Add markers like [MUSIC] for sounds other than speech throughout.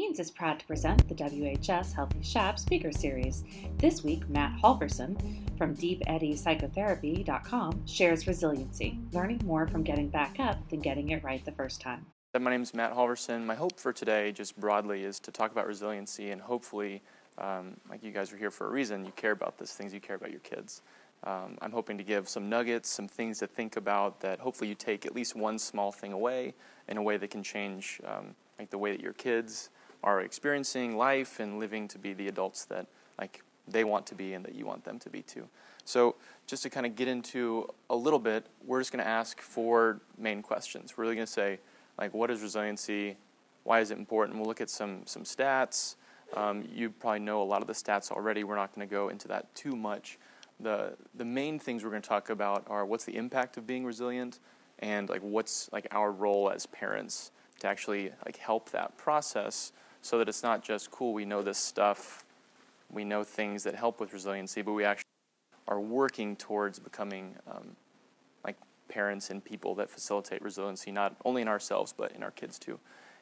Eanes is proud to present the WHS Healthy Shap Speaker Series. This week, Matt Halverson from DeepEddyPsychotherapy.com shares resiliency, learning more from getting back up than getting it right the first time. My name is Matt Halverson. My hope for today, just broadly, is to talk about resiliency and hopefully, um, like you guys are here for a reason, you care about these things, you care about your kids. Um, I'm hoping to give some nuggets, some things to think about that hopefully you take at least one small thing away in a way that can change um, like the way that your kids are experiencing life and living to be the adults that like they want to be and that you want them to be too. So just to kind of get into a little bit, we're just going to ask four main questions. We're really going to say like what is resiliency, why is it important? We'll look at some some stats. Um, you probably know a lot of the stats already. We're not going to go into that too much. The the main things we're going to talk about are what's the impact of being resilient and like what's like our role as parents to actually like help that process so that it's not just cool, we know this stuff, we know things that help with resiliency, but we actually are working towards becoming um, like parents and people that facilitate resiliency, not only in ourselves, but in our kids too.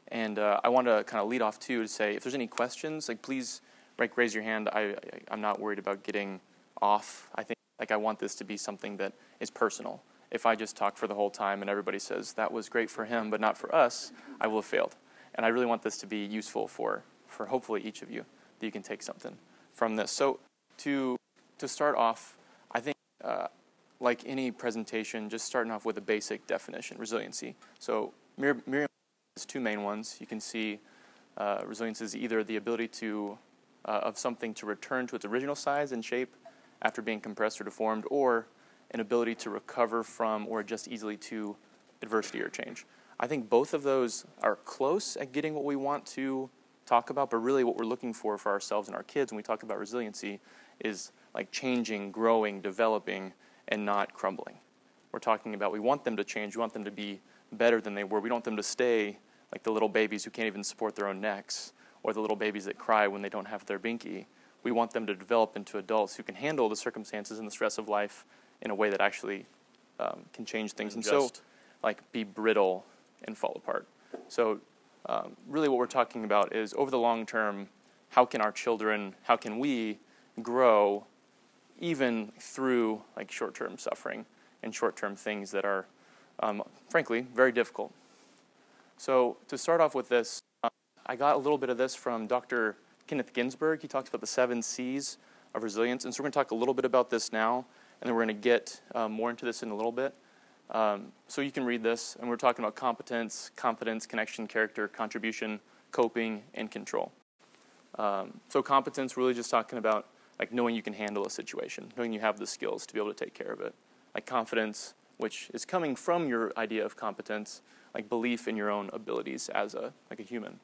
And uh, I want to kind of lead off too to say if there's any questions, like please like raise your hand. I, I I'm not worried about getting off. I think like I want this to be something that is personal. If I just talk for the whole time and everybody says that was great for him but not for us, I will have failed. And I really want this to be useful for, for hopefully each of you, that you can take something from this. So, to, to start off, I think, uh, like any presentation, just starting off with a basic definition resiliency. So, Merriam has two main ones. You can see uh, resilience is either the ability to, uh, of something to return to its original size and shape after being compressed or deformed, or an ability to recover from or adjust easily to adversity or change. I think both of those are close at getting what we want to talk about, but really what we're looking for for ourselves and our kids when we talk about resiliency is like changing, growing, developing, and not crumbling. We're talking about we want them to change, we want them to be better than they were. We don't want them to stay like the little babies who can't even support their own necks or the little babies that cry when they don't have their binky. We want them to develop into adults who can handle the circumstances and the stress of life in a way that actually um, can change things. And, and so, like, be brittle and fall apart. So, um, really, what we're talking about is over the long term, how can our children, how can we grow even through like short-term suffering and short-term things that are, um, frankly, very difficult. So, to start off with this, uh, I got a little bit of this from Dr. Kenneth Ginsburg. He talks about the seven C's of resilience, and so we're going to talk a little bit about this now, and then we're going to get um, more into this in a little bit. Um, so you can read this, and we're talking about competence, confidence, connection, character, contribution, coping, and control. Um, so competence, really just talking about like knowing you can handle a situation, knowing you have the skills to be able to take care of it. Like confidence, which is coming from your idea of competence, like belief in your own abilities as a like a human.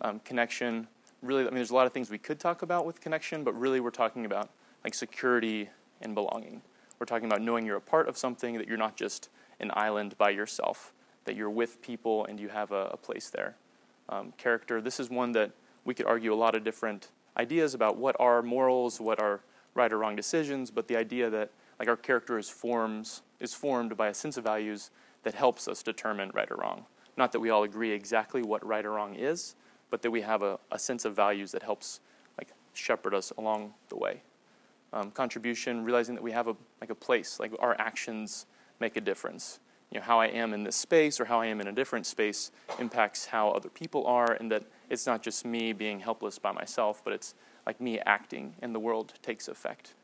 Um, connection, really, I mean, there's a lot of things we could talk about with connection, but really we're talking about like security and belonging. We're talking about knowing you're a part of something, that you're not just an island by yourself, that you're with people and you have a, a place there. Um, character, this is one that we could argue a lot of different ideas about what are morals, what are right or wrong decisions, but the idea that like our character is forms is formed by a sense of values that helps us determine right or wrong. Not that we all agree exactly what right or wrong is, but that we have a, a sense of values that helps like shepherd us along the way. Um, contribution, realizing that we have a like a place, like our actions make a difference. You know, how I am in this space or how I am in a different space impacts how other people are, and that it's not just me being helpless by myself, but it's like me acting, and the world takes effect.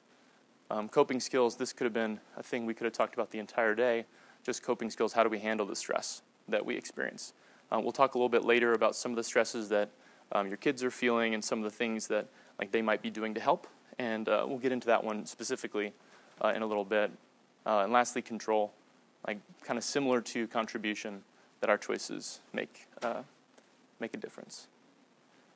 Um, coping skills, this could have been a thing we could have talked about the entire day. Just coping skills, how do we handle the stress that we experience? Um, we'll talk a little bit later about some of the stresses that um, your kids are feeling and some of the things that like they might be doing to help, and uh, we'll get into that one specifically uh, in a little bit. Uh, and lastly, control, like kind of similar to contribution, that our choices make uh, make a difference.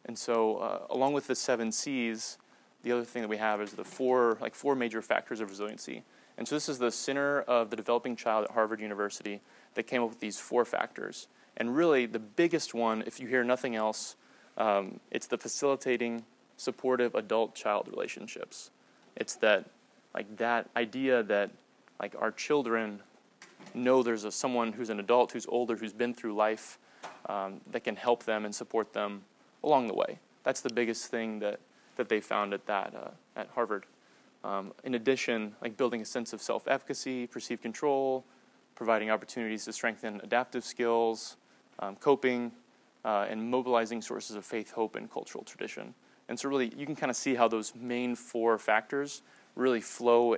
And so, uh, along with the seven C's, the other thing that we have is the four like four major factors of resiliency. And so, this is the Center of the Developing Child at Harvard University that came up with these four factors. And really, the biggest one, if you hear nothing else, um, it's the facilitating supportive adult-child relationships. It's that like that idea that like our children know there's a, someone who's an adult who's older who's been through life um, that can help them and support them along the way. That's the biggest thing that, that they found at that uh, at Harvard. Um, in addition, like building a sense of self-efficacy, perceived control, providing opportunities to strengthen adaptive skills, um, coping, uh, and mobilizing sources of faith, hope, and cultural tradition. And so, really, you can kind of see how those main four factors really flow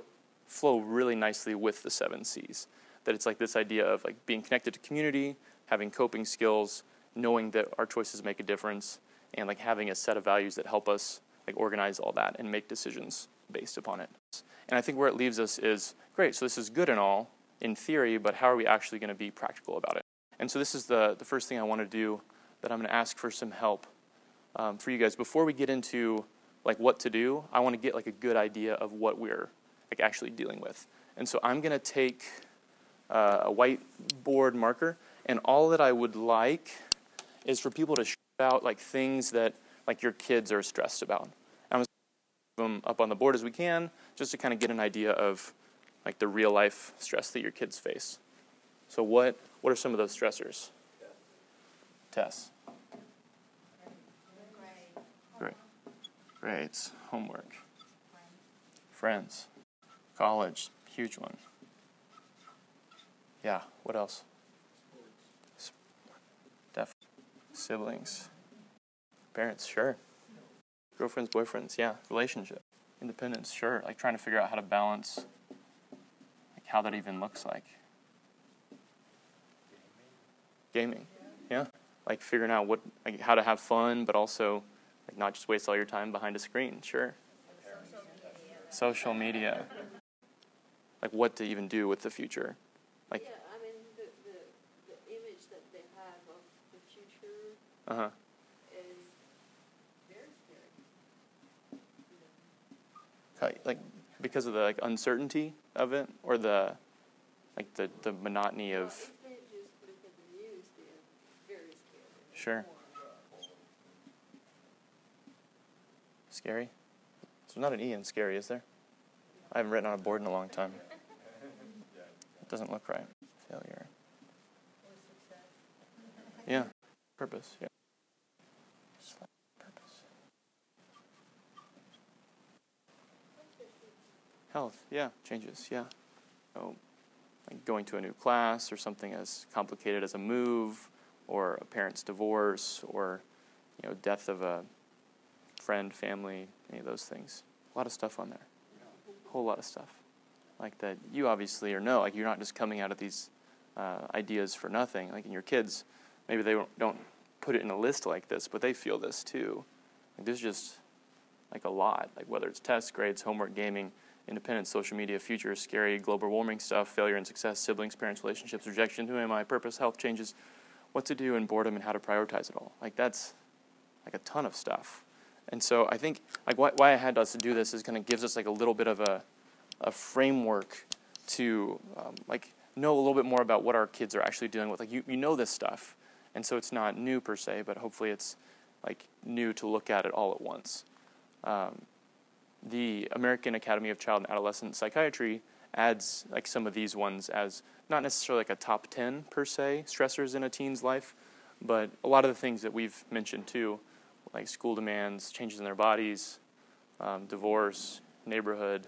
flow really nicely with the seven C's. That it's like this idea of like being connected to community, having coping skills, knowing that our choices make a difference, and like having a set of values that help us like organize all that and make decisions based upon it. And I think where it leaves us is great. So this is good and all in theory, but how are we actually going to be practical about it? And so this is the the first thing I want to do that I'm going to ask for some help um, for you guys before we get into like what to do. I want to get like a good idea of what we're like actually dealing with. And so I'm going to take uh, a whiteboard marker, and all that I would like is for people to shout out like things that like your kids are stressed about. I'm going to them up on the board as we can, just to kind of get an idea of like the real life stress that your kids face. So what what are some of those stressors? Tess. Great. Grades, homework, friends, college, huge one. Yeah, what else? Def siblings. Parents, sure. Girlfriends, boyfriends, yeah. Relationship. Independence, sure. Like trying to figure out how to balance like how that even looks like. Gaming. Yeah. Like figuring out what like how to have fun but also like not just waste all your time behind a screen, sure. Social media. Like what to even do with the future. Like yeah, I mean the, the, the image that they have of the future uh-huh. is very scary. Like- like because of the like uncertainty of it or the like the, the monotony Well, of if they just look at the news, they're very scared. Sure. scary. There's not an E in scary, is there? I haven't written on a board in a long time. Doesn't look right. Failure. Yeah. Purpose. Yeah. Purpose. Health. Yeah. Changes. Yeah. Oh, like going to a new class or something as complicated as a move or a parent's divorce or you know death of a friend, family, any of those things. A lot of stuff on there. A whole lot of stuff. Like that you obviously or know, like you're not just coming out of these uh, ideas for nothing. Like in your kids, maybe they don't- put it in a list like this, but they feel this too. Like there's just like a lot. Like whether it's tests, grades, homework, gaming, independence, social media, future, scary, global warming stuff, failure and success, siblings, parents, relationships, rejection, who am I, purpose, health changes, what to do, and boredom, and how to prioritize it all. Like that's like a ton of stuff. And so I think like why, why I had us to do this is kind of gives us like a little bit of a, a framework to um, like know a little bit more about what our kids are actually dealing with. Like you, you know this stuff, and so it's not new per se, but hopefully it's like new to look at it all at once. Um, the American Academy of Child and Adolescent Psychiatry adds like some of these ones as not necessarily like a top 10 per se stressors in a teen's life, but a lot of the things that we've mentioned too, like school demands, changes in their bodies, um, divorce, neighborhood,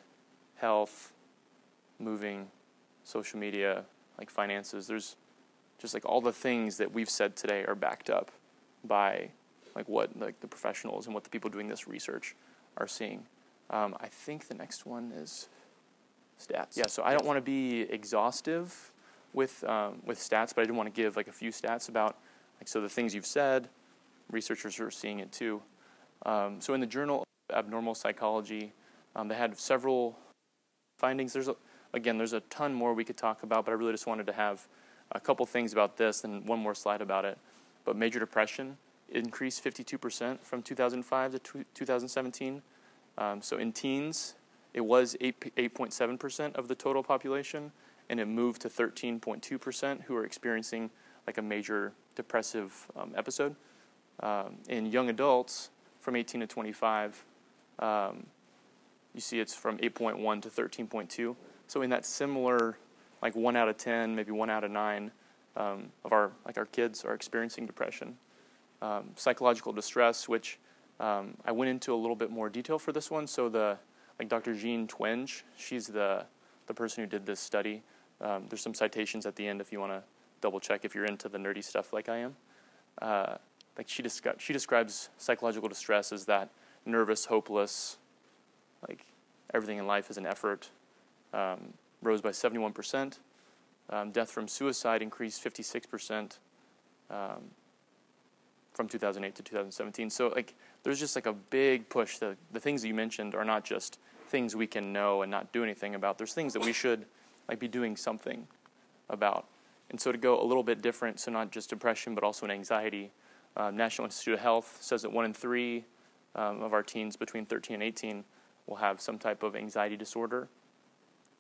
health, moving, social media, like finances. There's just like all the things that we've said today are backed up by like what like the professionals and what the people doing this research are seeing. Um, I think the next one is stats. Yeah, so I don't want to be exhaustive with um, with stats, but I do want to give like a few stats about like so the things you've said. Researchers are seeing it too. Um, so in the Journal of Abnormal Psychology, um, they had several findings. There's a, again, there's a ton more we could talk about, but I really just wanted to have a couple things about this and one more slide about it. But major depression increased 52% from 2005 to 2017. Um, so in teens, it was 8, 8.7% of the total population, and it moved to 13.2% who are experiencing like a major depressive um, episode. Um, in young adults, from 18 to 25, um, you see it's from 8.1 to 13.2. So in that similar, like one out of 10, maybe one out of nine um, of our like our kids are experiencing depression. um, psychological distress, which um, I went into a little bit more detail for this one. So the like Dr. Jean Twenge, she's the the person who did this study. Um, there's some citations at the end if you want to double check if you're into the nerdy stuff like I am. Uh, like she, descri- she describes psychological distress as that nervous, hopeless, like everything in life is an effort. Um, rose by 71%. Um, death from suicide increased 56% um, from 2008 to 2017. So like there's just like a big push. The the things that you mentioned are not just things we can know and not do anything about. There's things that we should like be doing something about. And so to go a little bit different, so not just depression but also an anxiety. Uh, National Institute of Health says that one in three um, of our teens between 13 and 18 will have some type of anxiety disorder.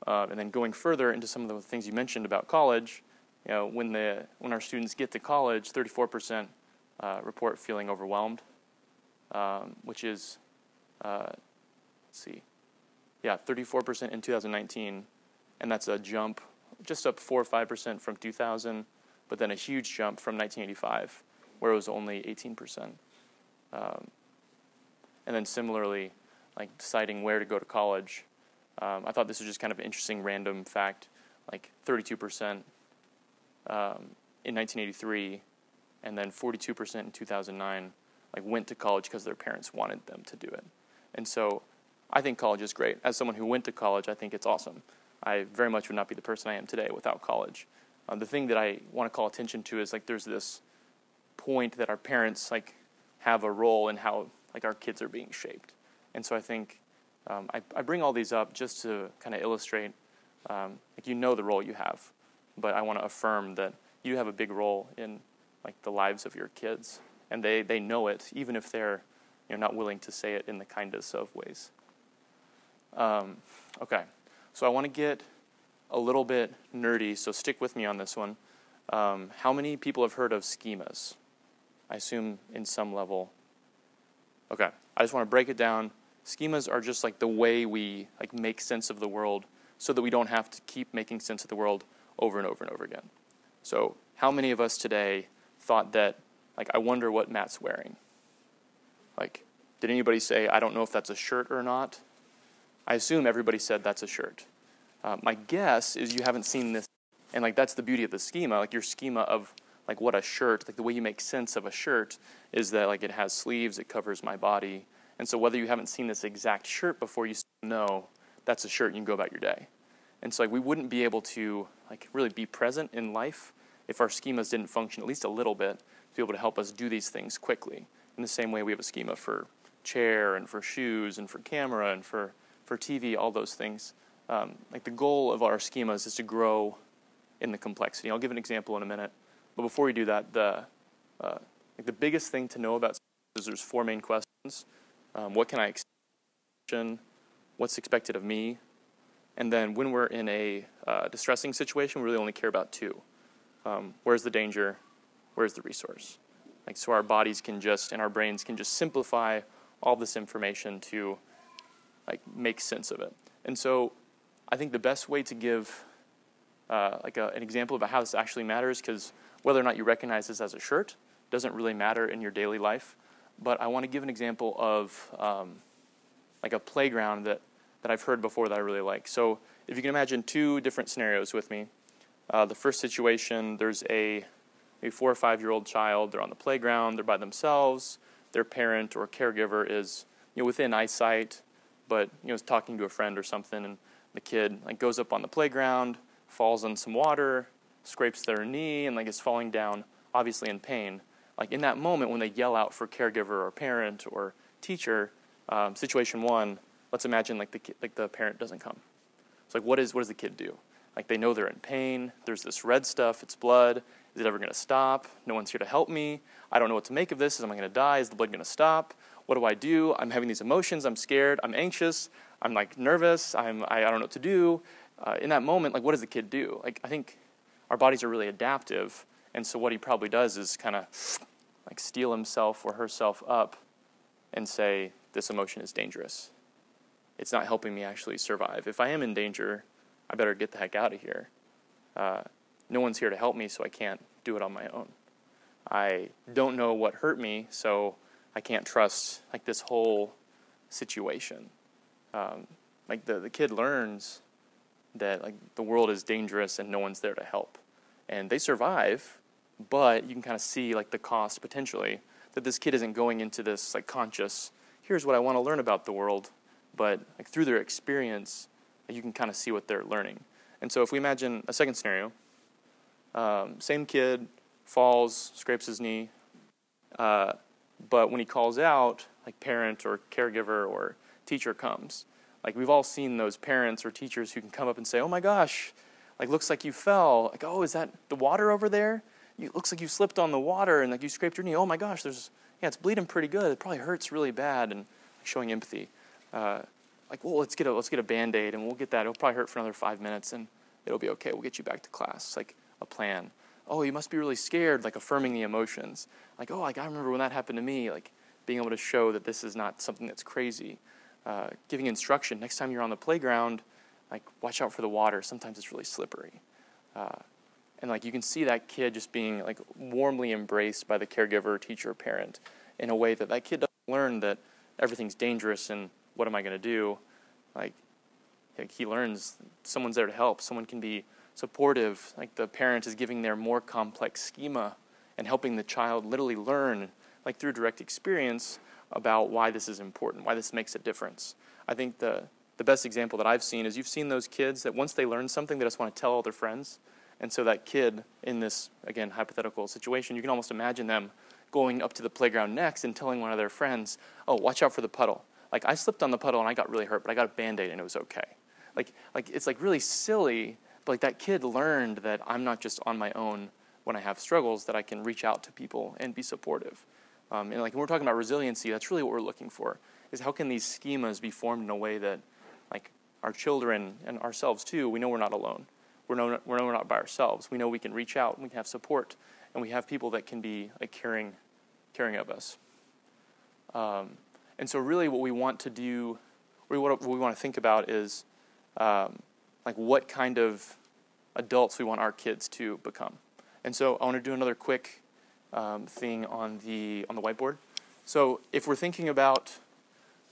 Uh, and then going further into some of the things you mentioned about college, you know, when the when our students get to college, 34% uh, report feeling overwhelmed, um, which is, uh, let's see, yeah, 34% in 2019, and that's a jump, just up four or five percent from 2000, but then a huge jump from 1985, where it was only 18%. Um, and then similarly, like deciding where to go to college. Um, I thought this was just kind of an interesting random fact. Like 32% um, in 1983, and then 42% in 2009, like went to college because their parents wanted them to do it. And so, I think college is great. As someone who went to college, I think it's awesome. I very much would not be the person I am today without college. Um, the thing that I want to call attention to is like there's this point that our parents like have a role in how like our kids are being shaped. And so I think um, I, I, bring all these up just to kind of illustrate, um, like you know the role you have, but I want to affirm that you have a big role in like the lives of your kids, and they, they know it even if they're you know not willing to say it in the kindest of ways. Um, okay, so I want to get a little bit nerdy, so stick with me on this one. Um, how many people have heard of schemas? I assume in some level. Okay, I just want to break it down schemas are just like the way we like make sense of the world so that we don't have to keep making sense of the world over and over and over again. So, how many of us today thought that like I wonder what Matt's wearing? Like did anybody say I don't know if that's a shirt or not? I assume everybody said that's a shirt. Uh, my guess is you haven't seen this and like that's the beauty of the schema, like your schema of like what a shirt, like the way you make sense of a shirt is that like it has sleeves, it covers my body, and so whether you haven't seen this exact shirt before, you know that's a shirt and you can go about your day. And so like we wouldn't be able to like really be present in life if our schemas didn't function at least a little bit to be able to help us do these things quickly. In the same way we have a schema for chair and for shoes and for camera and for, for TV, all those things. Um, like the goal of our schemas is to grow in the complexity. I'll give an example in a minute. But before we do that, the, uh, like the biggest thing to know about is there's four main questions. Um, what can I expect? What's expected of me? And then when we're in a uh, distressing situation, we really only care about two. Um, where's the danger? Where's the resource? Like so, our bodies can just and our brains can just simplify all this information to like make sense of it. And so, I think the best way to give uh, like a, an example about how this actually matters, because whether or not you recognize this as a shirt doesn't really matter in your daily life but I want to give an example of um, like a playground that, that I've heard before that I really like. So if you can imagine two different scenarios with me. Uh, the first situation, there's a, a four or five year old child. They're on the playground. They're by themselves. Their parent or caregiver is you know within eyesight, but you know is talking to a friend or something, and the kid like goes up on the playground, falls in some water, scrapes their knee, and like is falling down, obviously in pain like in that moment when they yell out for caregiver or parent or teacher, um, situation one, let's imagine like the like the parent doesn't come. It's like what is what does the kid do? Like they know they're in pain. There's this red stuff. It's blood. Is it ever going to stop? No one's here to help me. I don't know what to make of this. Am I going to die? Is the blood going to stop? What do I do? I'm having these emotions. I'm scared. I'm anxious. I'm like nervous. I'm I, I don't know what to do. Uh, in that moment, like what does the kid do? Like I think our bodies are really adaptive and so what he probably does is kind of like steel himself or herself up and say, This emotion is dangerous. It's not helping me actually survive. If I am in danger, I better get the heck out of here. Uh, no one's here to help me, so I can't do it on my own. I don't know what hurt me, so I can't trust like this whole situation. Um, like the, the kid learns that like the world is dangerous and no one's there to help. And they survive, but you can kind of see like the cost potentially that this kid isn't going into this like conscious, here's what I want to learn about the world, but like through their experience, you can kind of see what they're learning. And so if we imagine a second scenario, um, same kid falls, scrapes his knee, uh, but when he calls out, like parent or caregiver or teacher comes. Like we've all seen those parents or teachers who can come up and say, "Oh my gosh, like looks like you fell. Like, oh, is that the water over there? It looks like you slipped on the water and like you scraped your knee. Oh my gosh, there's yeah, it's bleeding pretty good. It probably hurts really bad." And showing empathy. Uh, like, well, let's get a let's get a band aid and we'll get that. It'll probably hurt for another five minutes and it'll be okay. We'll get you back to class. Like a plan. Oh, you must be really scared. Like affirming the emotions. Like, oh, like I remember when that happened to me. Like being able to show that this is not something that's crazy uh, giving instruction. Next time you're on the playground, like watch out for the water. Sometimes it's really slippery. Uh, and like you can see that kid just being like warmly embraced by the caregiver, teacher, parent, in a way that that kid doesn't learn that everything's dangerous and what am I going to do? Like, like he learns someone's there to help. Someone can be supportive. Like the parent is giving their more complex schema and helping the child literally learn, like through direct experience, about why this is important, why this makes a difference. I think the, the best example that I've seen is you've seen those kids that once they learn something, they just want to tell all their friends. And so that kid in this, again, hypothetical situation, you can almost imagine them going up to the playground next and telling one of their friends, oh, watch out for the puddle. Like, I slipped on the puddle and I got really hurt, but I got a band aid and it was okay. Like, like, it's like really silly, but like that kid learned that I'm not just on my own when I have struggles, that I can reach out to people and be supportive. Um, and like when we're talking about resiliency, that's really what we're looking for. Is how can these schemas be formed in a way that, like our children and ourselves too, we know we're not alone. We're know, we know we're not by ourselves. We know we can reach out, and we can have support, and we have people that can be like caring, caring of us. Um, and so, really, what we want to do, what we want to think about is, um, like, what kind of adults we want our kids to become. And so, I want to do another quick um, thing on the on the whiteboard. So if we're thinking about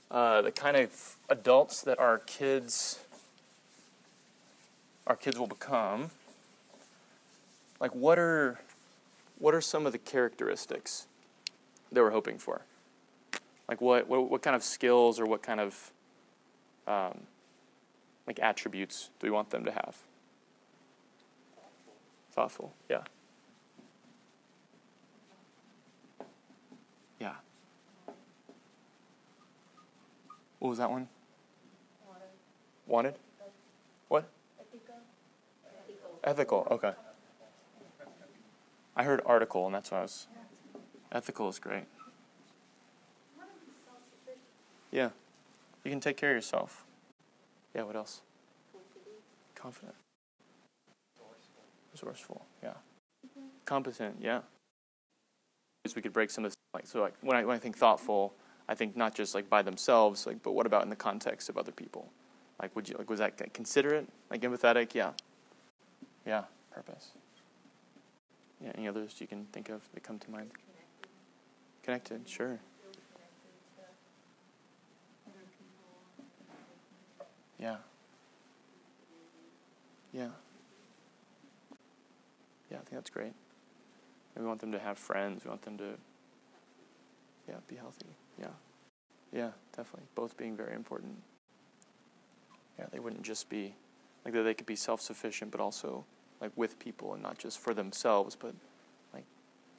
uh, the kind of adults that our kids our kids will become, like what are what are some of the characteristics that we're hoping for? Like what what, what kind of skills or what kind of um, like attributes do we want them to have? Thoughtful, yeah. Yeah. What was that one? Wanted. Wanted? What? Ethical. Okay. I heard article, and that's why I was. Ethical is great. Yeah. You can take care of yourself. Yeah, what else? Confident. Resourceful, yeah. Competent, yeah. Because we could break some of this like so, like when I when I think thoughtful, I think not just like by themselves, like but what about in the context of other people? Like, would you like was that considerate, like empathetic? Yeah, yeah, purpose. Yeah, any others you can think of that come to mind? Connected, connected sure. Yeah. Yeah. Yeah, I think that's great. And we want them to have friends. We want them to yeah, be healthy. Yeah. Yeah, definitely. Both being very important. Yeah, they wouldn't just be like that they could be self sufficient but also like with people and not just for themselves, but like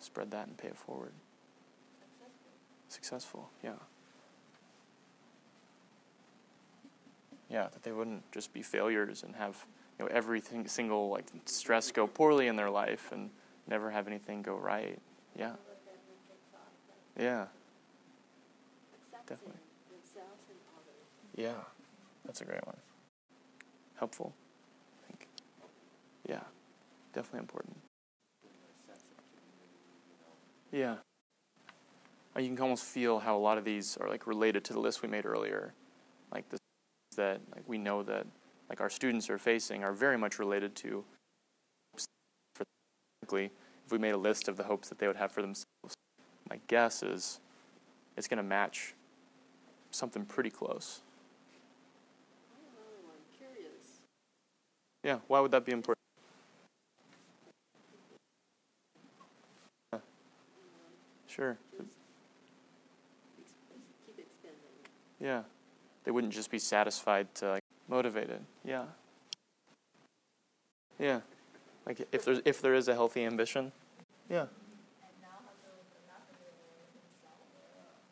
spread that and pay it forward. Successful, yeah. Yeah, that they wouldn't just be failures and have you know everything single like stress go poorly in their life and never have anything go right. Yeah. Yeah definitely. Yeah, that's a great one. Helpful, I think. Yeah, definitely important. Yeah. Uh, you can almost feel how a lot of these are like related to the list we made earlier. Like the that like we know that like our students are facing are very much related to if we made a list of the hopes that they would have for themselves, my guess is it's going to match something pretty close. Oh, I'm curious. Yeah, why would that be important? Yeah. Sure. Yeah. They wouldn't just be satisfied to like motivated. Yeah. Yeah. Like if there's if there is a healthy ambition. Yeah.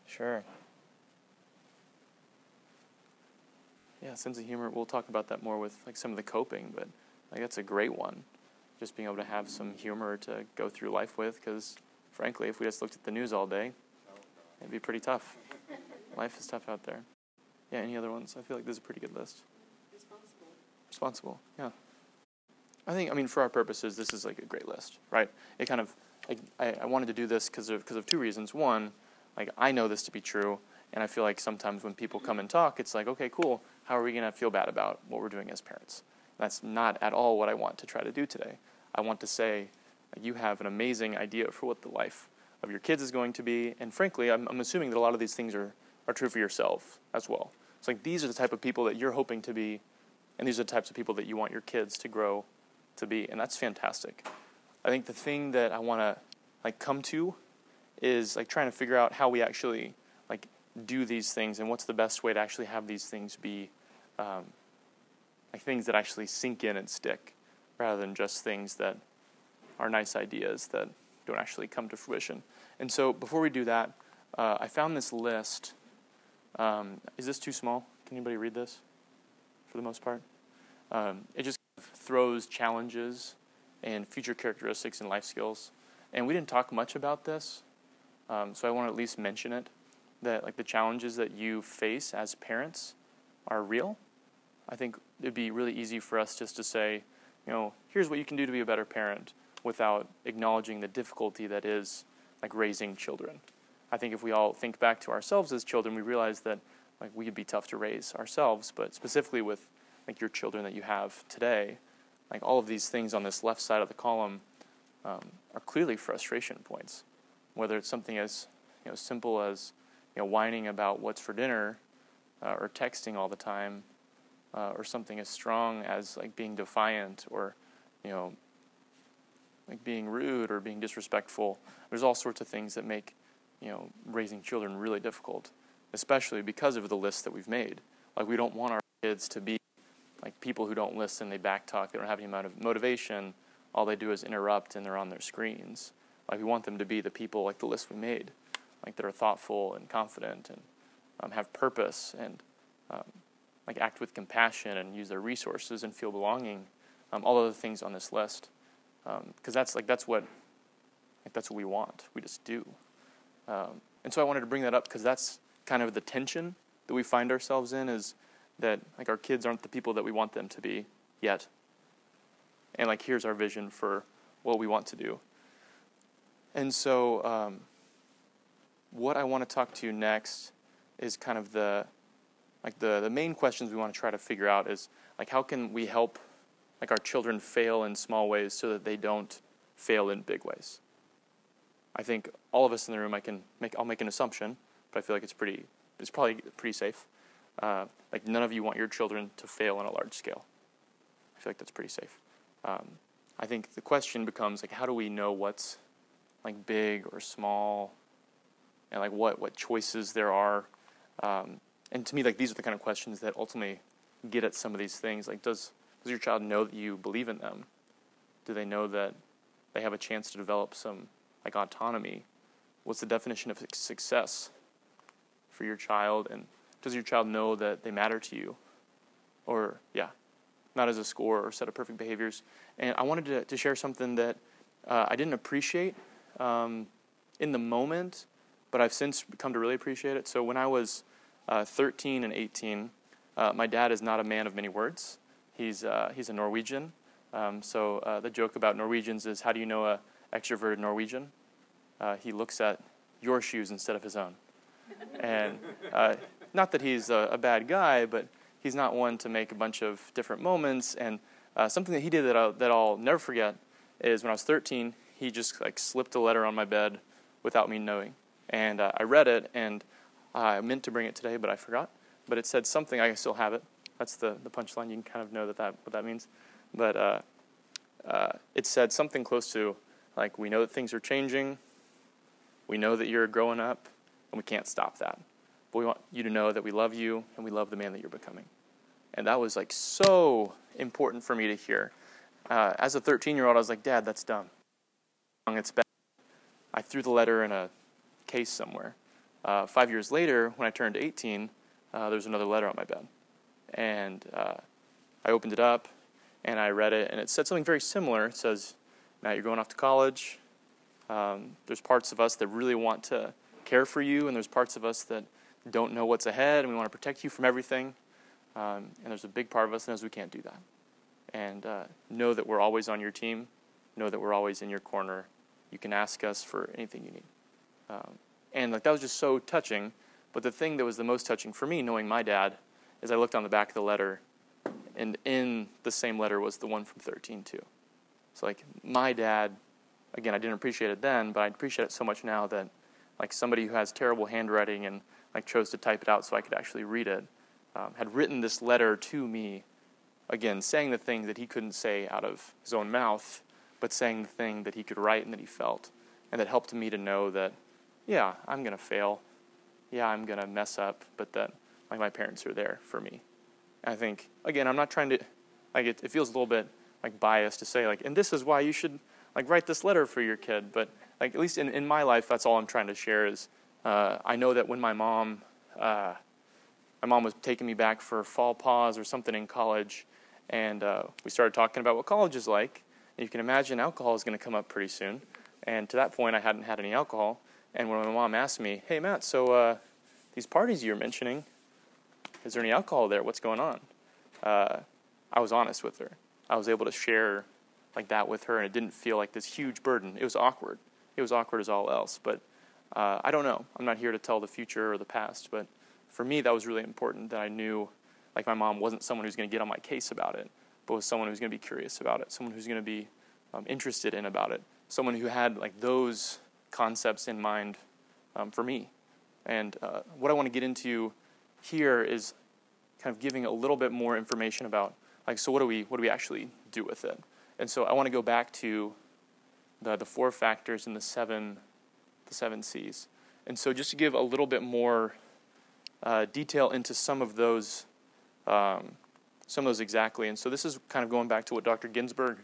Sure. Yeah, sense of humor. We'll talk about that more with like some of the coping, but like that's a great one. Just being able to have some humor to go through life with, because frankly, if we just looked at the news all day, it'd be pretty tough. [LAUGHS] life is tough out there. Yeah, any other ones? I feel like this is a pretty good list. Responsible. Responsible, yeah. I think, I mean, for our purposes, this is like a great list, right? It kind of, like, I, I wanted to do this because of, cause of two reasons. One, like, I know this to be true, and I feel like sometimes when people come and talk, it's like, okay, cool, how are we going to feel bad about what we're doing as parents? That's not at all what I want to try to do today. I want to say, you have an amazing idea for what the life of your kids is going to be, and frankly, I'm, I'm assuming that a lot of these things are, are true for yourself as well. It's like these are the type of people that you're hoping to be, and these are the types of people that you want your kids to grow to be, and that's fantastic. I think the thing that I want to like come to is like trying to figure out how we actually like do these things and what's the best way to actually have these things be um, like things that actually sink in and stick rather than just things that are nice ideas that don't actually come to fruition. And so before we do that, uh, I found this list. Um, is this too small? Can anybody read this for the most part? Um, it just throws challenges and future characteristics and life skills. And we didn't talk much about this, um, so I want to at least mention it that like the challenges that you face as parents are real. I think it'd be really easy for us just to say, you know, here's what you can do to be a better parent without acknowledging the difficulty that is like raising children. I think if we all think back to ourselves as children, we realize that like we could be tough to raise ourselves, but specifically with like your children that you have today, like all of these things on this left side of the column um, are clearly frustration points. Whether it's something as you know simple as you know whining about what's for dinner, uh, or texting all the time, uh, or something as strong as like being defiant or you know like being rude or being disrespectful. There's all sorts of things that make you know raising children really difficult, especially because of the list that we've made. Like we don't want our kids to be like people who don't listen, they backtalk, they don't have any amount of motivation. All they do is interrupt and they're on their screens. Like we want them to be the people like the list we made, like that are thoughtful and confident and um, have purpose and um, like act with compassion and use their resources and feel belonging. Um, all of the things on this list, because um, that's like that's what like that's what we want. We just do. Um, and so I wanted to bring that up because that's kind of the tension that we find ourselves in is that like our kids aren't the people that we want them to be yet. And like here's our vision for what we want to do. And so um, what I want to talk to you next is kind of the like the, the main questions we want to try to figure out is like how can we help like our children fail in small ways so that they don't fail in big ways. I think all of us in the room I can make I'll make an assumption, but I feel like it's pretty it's probably pretty safe uh, like none of you want your children to fail on a large scale. I feel like that's pretty safe. Um, I think the question becomes like, how do we know what's like big or small, and like what what choices there are? Um, and to me, like these are the kind of questions that ultimately get at some of these things. Like, does does your child know that you believe in them? Do they know that they have a chance to develop some like autonomy? What's the definition of success for your child and does your child know that they matter to you? Or, yeah, not as a score or set of perfect behaviors. And I wanted to, to share something that uh, I didn't appreciate um, in the moment, but I've since come to really appreciate it. So when I was uh, 13 and 18, uh, my dad is not a man of many words. He's, uh, he's a Norwegian. Um, so uh, the joke about Norwegians is how do you know a extroverted Norwegian? Uh, he looks at your shoes instead of his own. And not that he's a, a, bad guy, but he's not one to make a bunch of different moments. And uh, something that he did that I'll, that I'll never forget is when I was 13, he just like slipped a letter on my bed without me knowing. And uh, I read it, and I meant to bring it today, but I forgot. But it said something. I still have it. That's the, the punchline. You can kind of know that, that what that means. But uh, uh, it said something close to like, we know that things are changing. We know that you're growing up, and we can't stop that. But we want you to know that we love you and we love the man that you're becoming. And that was like so important for me to hear. Uh, as a 13 year old, I was like, Dad, that's dumb. It's bad. I threw the letter in a case somewhere. Uh, five years later, when I turned 18, uh, there was another letter on my bed. And uh, I opened it up and I read it, and it said something very similar. It says, Matt, you're going off to college. Um, there's parts of us that really want to care for you, and there's parts of us that don't know what's ahead, and we want to protect you from everything. Um, and there's a big part of us that knows we can't do that. And uh, know that we're always on your team. Know that we're always in your corner. You can ask us for anything you need. Um, and like that was just so touching. But the thing that was the most touching for me, knowing my dad, is I looked on the back of the letter, and in the same letter was the one from 13 too. So like my dad, again, I didn't appreciate it then, but I appreciate it so much now that like somebody who has terrible handwriting and like chose to type it out so I could actually read it, um, had written this letter to me, again, saying the thing that he couldn't say out of his own mouth, but saying the thing that he could write and that he felt, and that helped me to know that, yeah, I'm gonna fail, yeah, I'm gonna mess up, but that like my parents are there for me. I think again, I'm not trying to like it, it feels a little bit like biased to say like, and this is why you should like write this letter for your kid, but like at least in, in my life, that's all I'm trying to share is uh, I know that when my mom, uh, my mom was taking me back for fall pause or something in college, and uh, we started talking about what college is like. And you can imagine alcohol is going to come up pretty soon. And to that point, I hadn't had any alcohol. And when my mom asked me, "Hey Matt, so uh, these parties you're mentioning, is there any alcohol there? What's going on?" Uh, I was honest with her. I was able to share like that with her, and it didn't feel like this huge burden. It was awkward. It was awkward as all else, but uh, I don't know. I'm not here to tell the future or the past, but for me, that was really important that I knew, like, my mom wasn't someone who's going to get on my case about it, but was someone who's going to be curious about it, someone who's going to be um, interested in about it, someone who had, like, those concepts in mind um, for me. And uh, what I want to get into here is kind of giving a little bit more information about, like, so what do we, what do we actually do with it? And so I want to go back to the, the four factors and the seven the seven C's. And so, just to give a little bit more uh, detail into some of those, um, some of those exactly. And so, this is kind of going back to what Dr. Ginsburg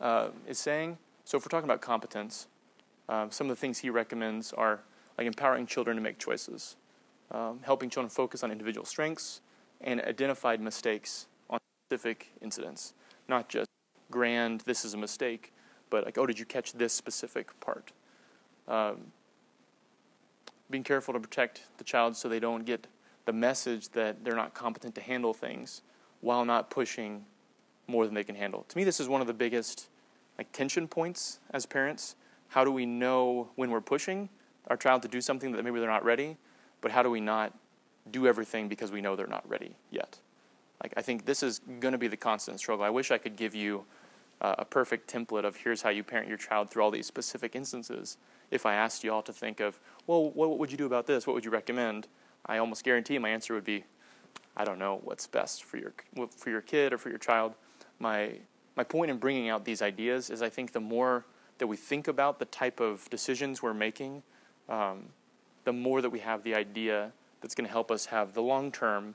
uh, is saying. So, if we're talking about competence, um, some of the things he recommends are like empowering children to make choices, um, helping children focus on individual strengths, and identified mistakes on specific incidents, not just grand, this is a mistake, but like, oh, did you catch this specific part? Um, being careful to protect the child so they don't get the message that they're not competent to handle things while not pushing more than they can handle. To me, this is one of the biggest like tension points as parents. How do we know when we're pushing our child to do something that maybe they're not ready, but how do we not do everything because we know they're not ready yet? Like I think this is going to be the constant struggle. I wish I could give you uh, a perfect template of here's how you parent your child through all these specific instances if I asked you all to think of, well, what would you do about this? What would you recommend? I almost guarantee my answer would be, I don't know what's best for your for your kid or for your child. My my point in bringing out these ideas is I think the more that we think about the type of decisions we're making, um, the more that we have the idea that's going to help us have the long term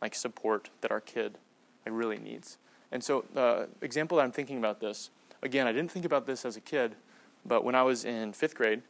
like support that our kid like, really needs. And so the uh, example that I'm thinking about this again, I didn't think about this as a kid, but when I was in fifth grade,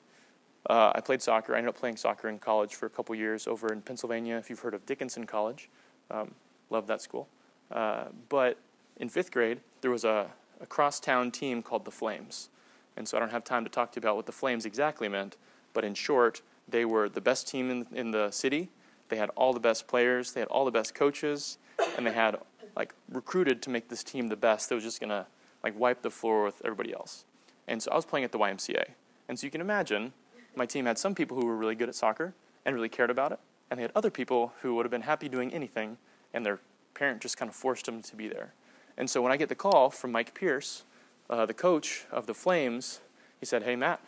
uh, I played soccer. I ended up playing soccer in college for a couple years over in Pennsylvania. If you've heard of Dickinson College, um, love that school. Uh, but in fifth grade, there was a, a crosstown team called the Flames. And so I don't have time to talk to you about what the Flames exactly meant, but in short, they were the best team in, in the city. They had all the best players, they had all the best coaches, and they had like recruited to make this team the best. That was just gonna like wipe the floor with everybody else. And so I was playing at the YMCA. And so you can imagine my team had some people who were really good at soccer and really cared about it. And they had other people who would have been happy doing anything, and their parent just kind of forced them to be there. And so when I get the call from Mike Pierce, uh, the coach of the Flames, he said, "Hey Matt,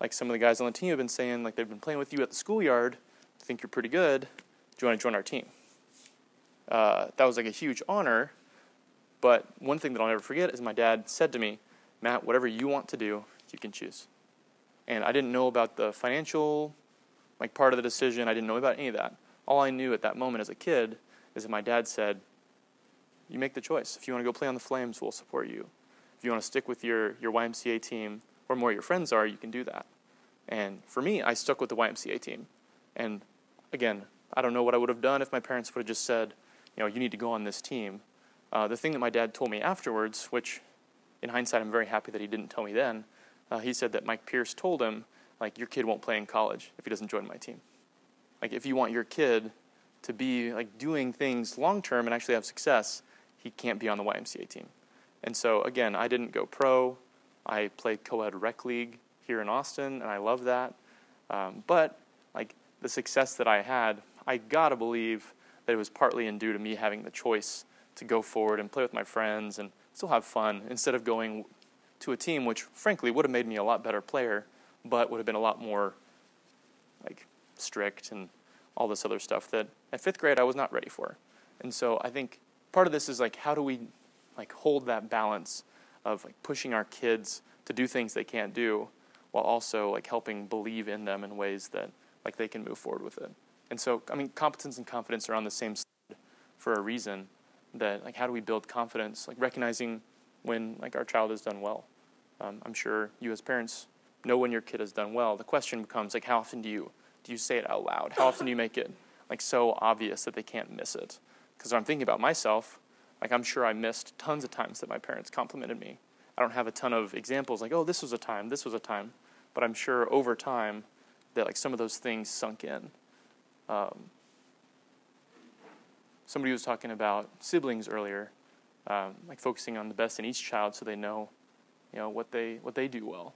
like some of the guys on the team have been saying, like they've been playing with you at the schoolyard, think you're pretty good. Do you want to join our team?" Uh, that was like a huge honor. But one thing that I'll never forget is my dad said to me, Matt, whatever you want to do, you can choose. And I didn't know about the financial like part of the decision. I didn't know about any of that. All I knew at that moment as a kid is that my dad said, You make the choice. If you want to go play on the Flames, we'll support you. If you want to stick with your, your YMCA team or more your friends are, you can do that. And for me, I stuck with the YMCA team. And again, I don't know what I would have done if my parents would have just said, you know, you need to go on this team. Uh, the thing that my dad told me afterwards, which in hindsight I'm very happy that he didn't tell me then, uh, he said that Mike Pierce told him, like, your kid won't play in college if he doesn't join my team. Like, if you want your kid to be like doing things long term and actually have success, he can't be on the YMCA team. And so again, I didn't go pro. I played co-ed rec league here in Austin, and I love that. Um, but like the success that I had, I gotta believe that it was partly in due to me having the choice to go forward and play with my friends and still have fun instead of going to a team which frankly would have made me a lot better player but would have been a lot more like strict and all this other stuff that at fifth grade I was not ready for. And so I think part of this is like how do we like hold that balance of like pushing our kids to do things they can't do while also like helping believe in them in ways that like they can move forward with it. And so I mean competence and confidence are on the same side for a reason that like how do we build confidence like recognizing when like our child has done well. Um, I'm sure you as parents know when your kid has done well. The question becomes like how often do you do you say it out loud? How often do you make it like so obvious that they can't miss it? Because I'm thinking about myself, like I'm sure I missed tons of times that my parents complimented me. I don't have a ton of examples like, oh, this was a time, this was a time, but I'm sure over time that like some of those things sunk in. Um, somebody was talking about siblings earlier, um, like focusing on the best in each child so they know, you know, what they what they do well,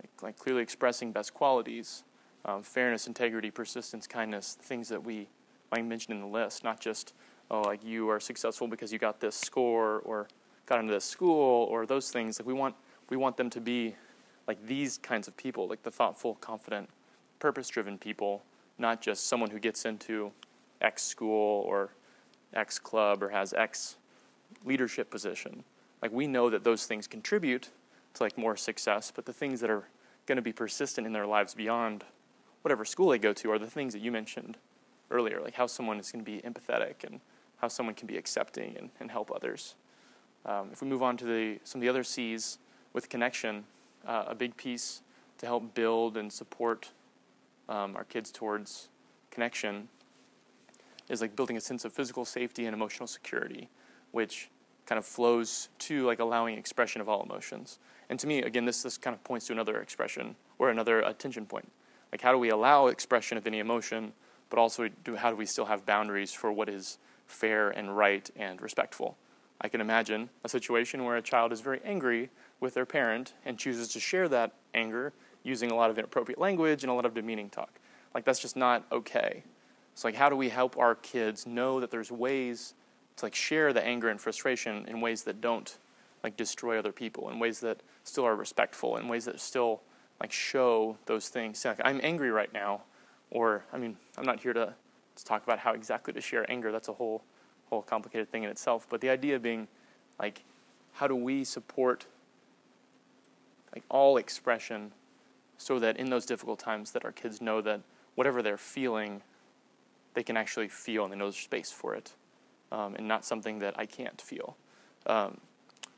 like, like clearly expressing best qualities, um, fairness, integrity, persistence, kindness, things that we might mention in the list, not just, oh, like you are successful because you got this score or got into this school or those things. Like we want, we want them to be like these kinds of people, like the thoughtful, confident, purpose driven people, not just someone who gets into X school or X club or has X leadership position. Like we know that those things contribute to like more success, but the things that are going to be persistent in their lives beyond whatever school they go to are the things that you mentioned earlier, like how someone is going to be empathetic and how someone can be accepting and, and help others. Um, if we move on to the, some of the other C's with connection, uh, a big piece to help build and support um, our kids towards connection is like building a sense of physical safety and emotional security, which kind of flows to like allowing expression of all emotions. And to me, again, this, this kind of points to another expression or another attention point. Like, how do we allow expression of any emotion, but also do, how do we still have boundaries for what is fair and right and respectful? I can imagine a situation where a child is very angry with their parent and chooses to share that anger using a lot of inappropriate language and a lot of demeaning talk. Like, that's just not okay. It's like, how do we help our kids know that there's ways to like share the anger and frustration in ways that don't like destroy other people, in ways that still are respectful, in ways that still like show those things. Like, I'm angry right now, or I mean, I'm not here to, to talk about how exactly to share anger. That's a whole whole complicated thing in itself. But the idea being, like, how do we support like all expression so that in those difficult times that our kids know that whatever they're feeling, they can actually feel and they know there's space for it, um, and not something that I can't feel. Um,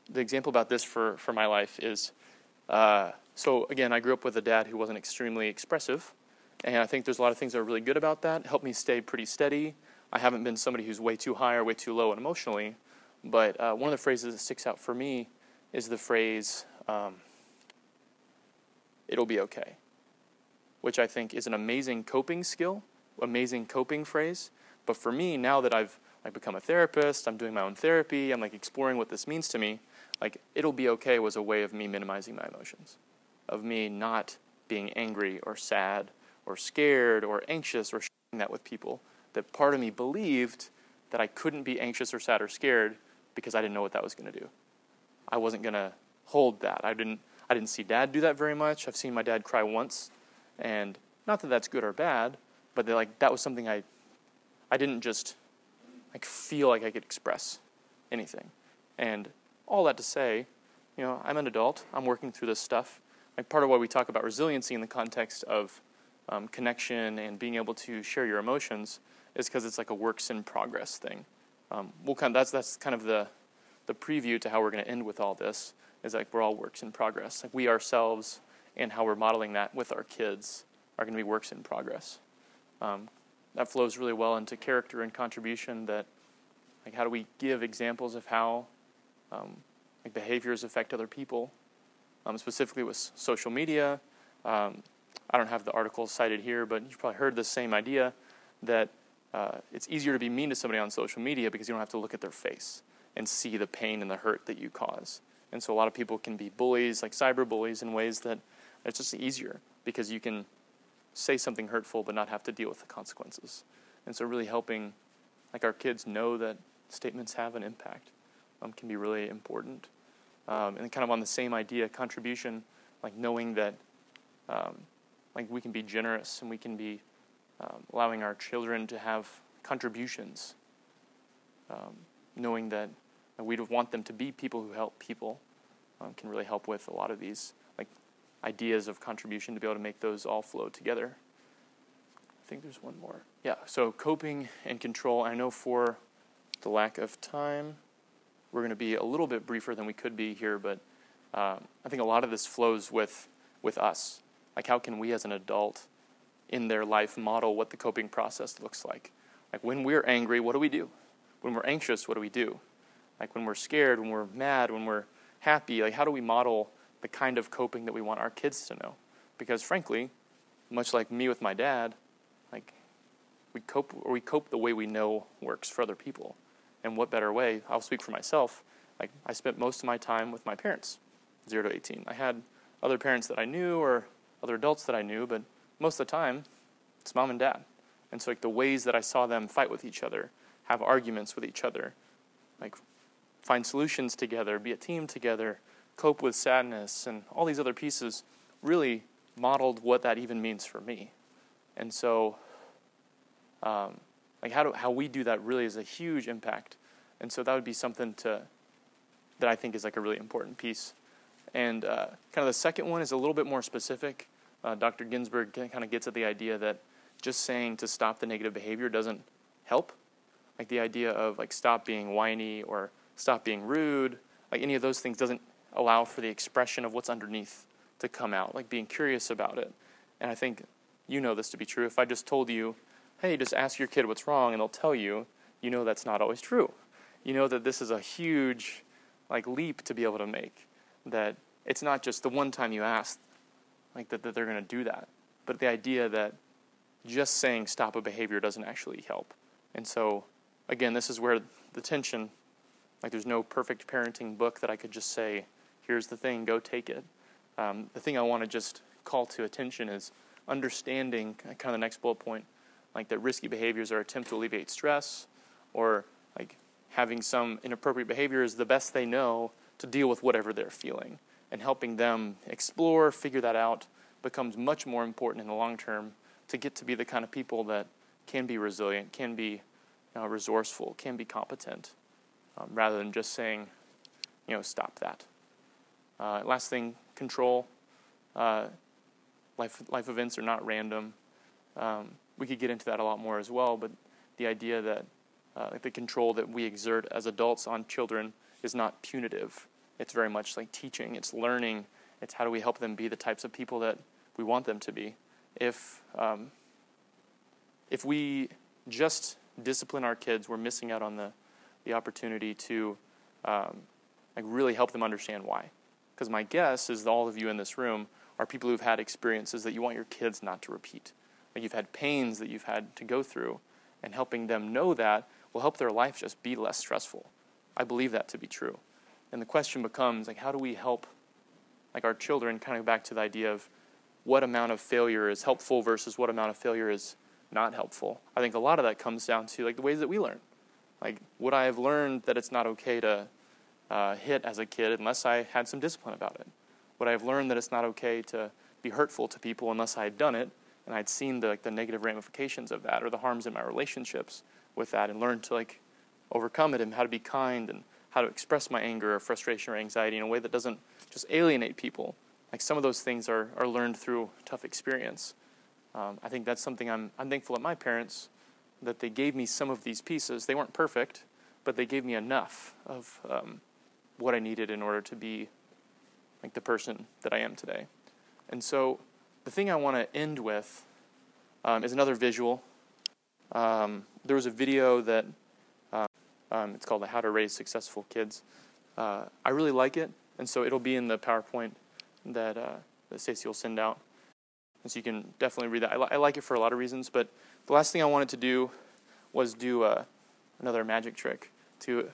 the example about this for, for my life is uh, so again, I grew up with a dad who wasn't extremely expressive, and I think there's a lot of things that are really good about that. It helped me stay pretty steady. I haven't been somebody who's way too high or way too low emotionally, but uh, one of the phrases that sticks out for me is the phrase, um, "It'll be okay," which I think is an amazing coping skill, amazing coping phrase. But for me, now that I've like become a therapist, I'm doing my own therapy, I'm like exploring what this means to me like it'll be okay was a way of me minimizing my emotions, of me not being angry or sad or scared or anxious or sharing that with people. That part of me believed that I couldn't be anxious or sad or scared because I didn't know what that was going to do. I wasn't going to hold that. I didn't. I didn't see dad do that very much. I've seen my dad cry once, and not that that's good or bad, but that, like that was something I, I didn't just like feel like I could express anything. And all that to say, you know, I'm an adult. I'm working through this stuff. Like part of why we talk about resiliency in the context of um, connection and being able to share your emotions is because it's like a works in progress thing. Um, we'll kind of, that's that's kind of the the preview to how we're going to end with all this is like we're all works in progress. Like we ourselves and how we're modeling that with our kids are going to be works in progress. Um, that flows really well into character and contribution. That like how do we give examples of how um, like behaviors affect other people, um, specifically with social media. Um, I don't have the article cited here, but you've probably heard the same idea that uh, it's easier to be mean to somebody on social media because you don't have to look at their face and see the pain and the hurt that you cause. And so a lot of people can be bullies, like cyber bullies, in ways that it's just easier because you can say something hurtful but not have to deal with the consequences. And so really helping like our kids know that statements have an impact um, can be really important. Um, and kind of on the same idea, contribution, like knowing that um, like we can be generous and we can be um, allowing our children to have contributions, um, knowing that we want them to be people who help people um, can really help with a lot of these like ideas of contribution to be able to make those all flow together. I think there's one more. Yeah, so coping and control. I know for the lack of time, we're going to be a little bit briefer than we could be here, but um, I think a lot of this flows with with us. Like, how can we as an adult in their life model what the coping process looks like? Like, when we're angry, what do we do? When we're anxious, what do we do? Like, when we're scared, when we're mad, when we're happy, like, how do we model the kind of coping that we want our kids to know? Because, frankly, much like me with my dad, like, we cope, or we cope the way we know works for other people. And what better way? I'll speak for myself. Like, I spent most of my time with my parents, 0 to 18. I had other parents that I knew or other adults that I knew, but most of the time, it's mom and dad. And so, like, the ways that I saw them fight with each other, have arguments with each other, like, find solutions together, be a team together, cope with sadness, and all these other pieces really modeled what that even means for me. And so, um, like how do, how we do that really is a huge impact. And so that would be something to that I think is like a really important piece. And uh, kind of the second one is a little bit more specific. Uh, Dr. Ginsburg kind of gets at the idea that just saying to stop the negative behavior doesn't help. Like the idea of like stop being whiny or stop being rude, like any of those things doesn't allow for the expression of what's underneath to come out, like being curious about it. And I think you know this to be true. If I just told you, hey, just ask your kid what's wrong and they'll tell you, you know that's not always true. You know that this is a huge like leap to be able to make. That it's not just the one time you ask, like that, that they're going to do that, but the idea that just saying stop a behavior doesn't actually help. And so, again, this is where the tension, like there's no perfect parenting book that I could just say, here's the thing, go take it. Um, the thing I want to just call to attention is understanding, kind of the next bullet point, like that risky behaviors are attempt to alleviate stress or like having some inappropriate behavior is the best they know to deal with whatever they're feeling and helping them explore figure that out becomes much more important in the long term to get to be the kind of people that can be resilient can be uh, resourceful can be competent um, rather than just saying you know stop that. Uh, last thing control. Uh, life life events are not random. Um, we could get into that a lot more as well, but the idea that uh, the control that we exert as adults on children is not punitive. It's very much like teaching, it's learning, it's how do we help them be the types of people that we want them to be. If, um, if we just discipline our kids, we're missing out on the, the opportunity to um, like really help them understand why. Because my guess is that all of you in this room are people who've had experiences that you want your kids not to repeat like you've had pains that you've had to go through, and helping them know that will help their life just be less stressful. I believe that to be true. And the question becomes like how do we help like our children kind of back to the idea of what amount of failure is helpful versus what amount of failure is not helpful. I think a lot of that comes down to like the ways that we learn. Like would I have learned that it's not okay to uh, hit as a kid unless I had some discipline about it? Would I have learned that it's not okay to be hurtful to people unless I had done it and I'd seen the like the negative ramifications of that or the harms in my relationships with that and learned to like overcome it and how to be kind and how to express my anger or frustration or anxiety in a way that doesn't just alienate people. Like some of those things are, are learned through tough experience. Um, I think that's something I'm, I'm thankful at my parents that they gave me some of these pieces. They weren't perfect, but they gave me enough of um, what I needed in order to be like the person that I am today. And so the thing I want to end with um, is another visual. Um, there was a video that um, it's called "How to Raise Successful Kids." Uh, I really like it, and so it'll be in the PowerPoint that uh, that Stacy will send out, and so you can definitely read that. I, li- I, like it for a lot of reasons, but the last thing I wanted to do was do uh, another magic trick to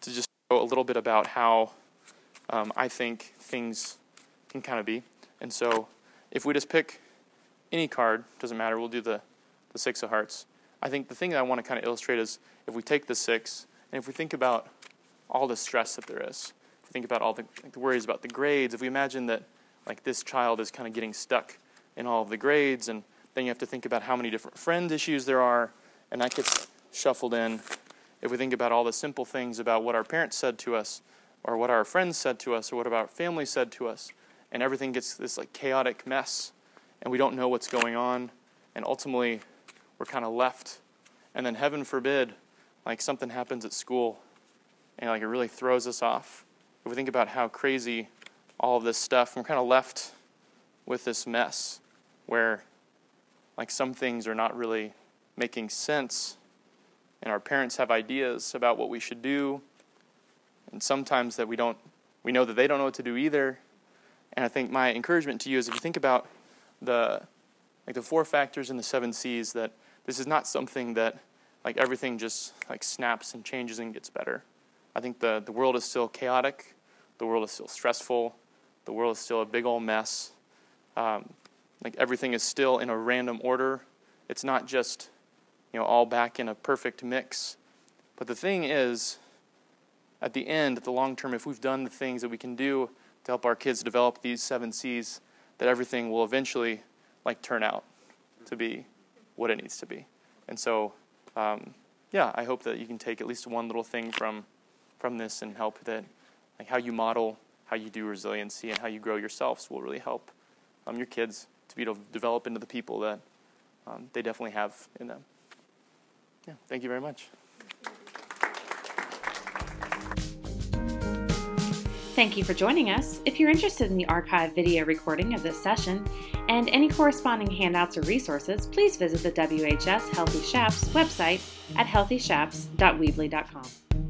to just show a little bit about how um, I think things can kind of be, and so if we just pick any card, doesn't matter. We'll do the the six of hearts. I think the thing that I want to kind of illustrate is if we take the six and if we think about all the stress that there is, if we think about all the, like, the worries about the grades, if we imagine that like this child is kind of getting stuck in all of the grades, and then you have to think about how many different friend issues there are, and that gets shuffled in. If we think about all the simple things about what our parents said to us, or what our friends said to us, or what our family said to us, and everything gets this like chaotic mess, and we don't know what's going on, and ultimately we're kind of left. And then, heaven forbid, like something happens at school and like it really throws us off. If we think about how crazy all of this stuff, we're kind of left with this mess where like some things are not really making sense and our parents have ideas about what we should do and sometimes that we don't we know that they don't know what to do either and i think my encouragement to you is if you think about the like the four factors in the seven c's that this is not something that like everything just like snaps and changes and gets better. I think the, the world is still chaotic, the world is still stressful, the world is still a big old mess. Um, like everything is still in a random order. It's not just you know all back in a perfect mix. But the thing is, at the end, at the long term, if we've done the things that we can do to help our kids develop these seven C's, that everything will eventually like turn out to be what it needs to be. And so, um, yeah, I hope that you can take at least one little thing from from this and help that, like how you model, how you do resiliency, and how you grow yourselves will really help um, your kids to be able to develop into the people that um, they definitely have in them. Yeah, thank you very much. Thank you for joining us. If you're interested in the archive video recording of this session and any corresponding handouts or resources, please visit the WHS Healthy Shaps website at healthyshaps.weebly.com.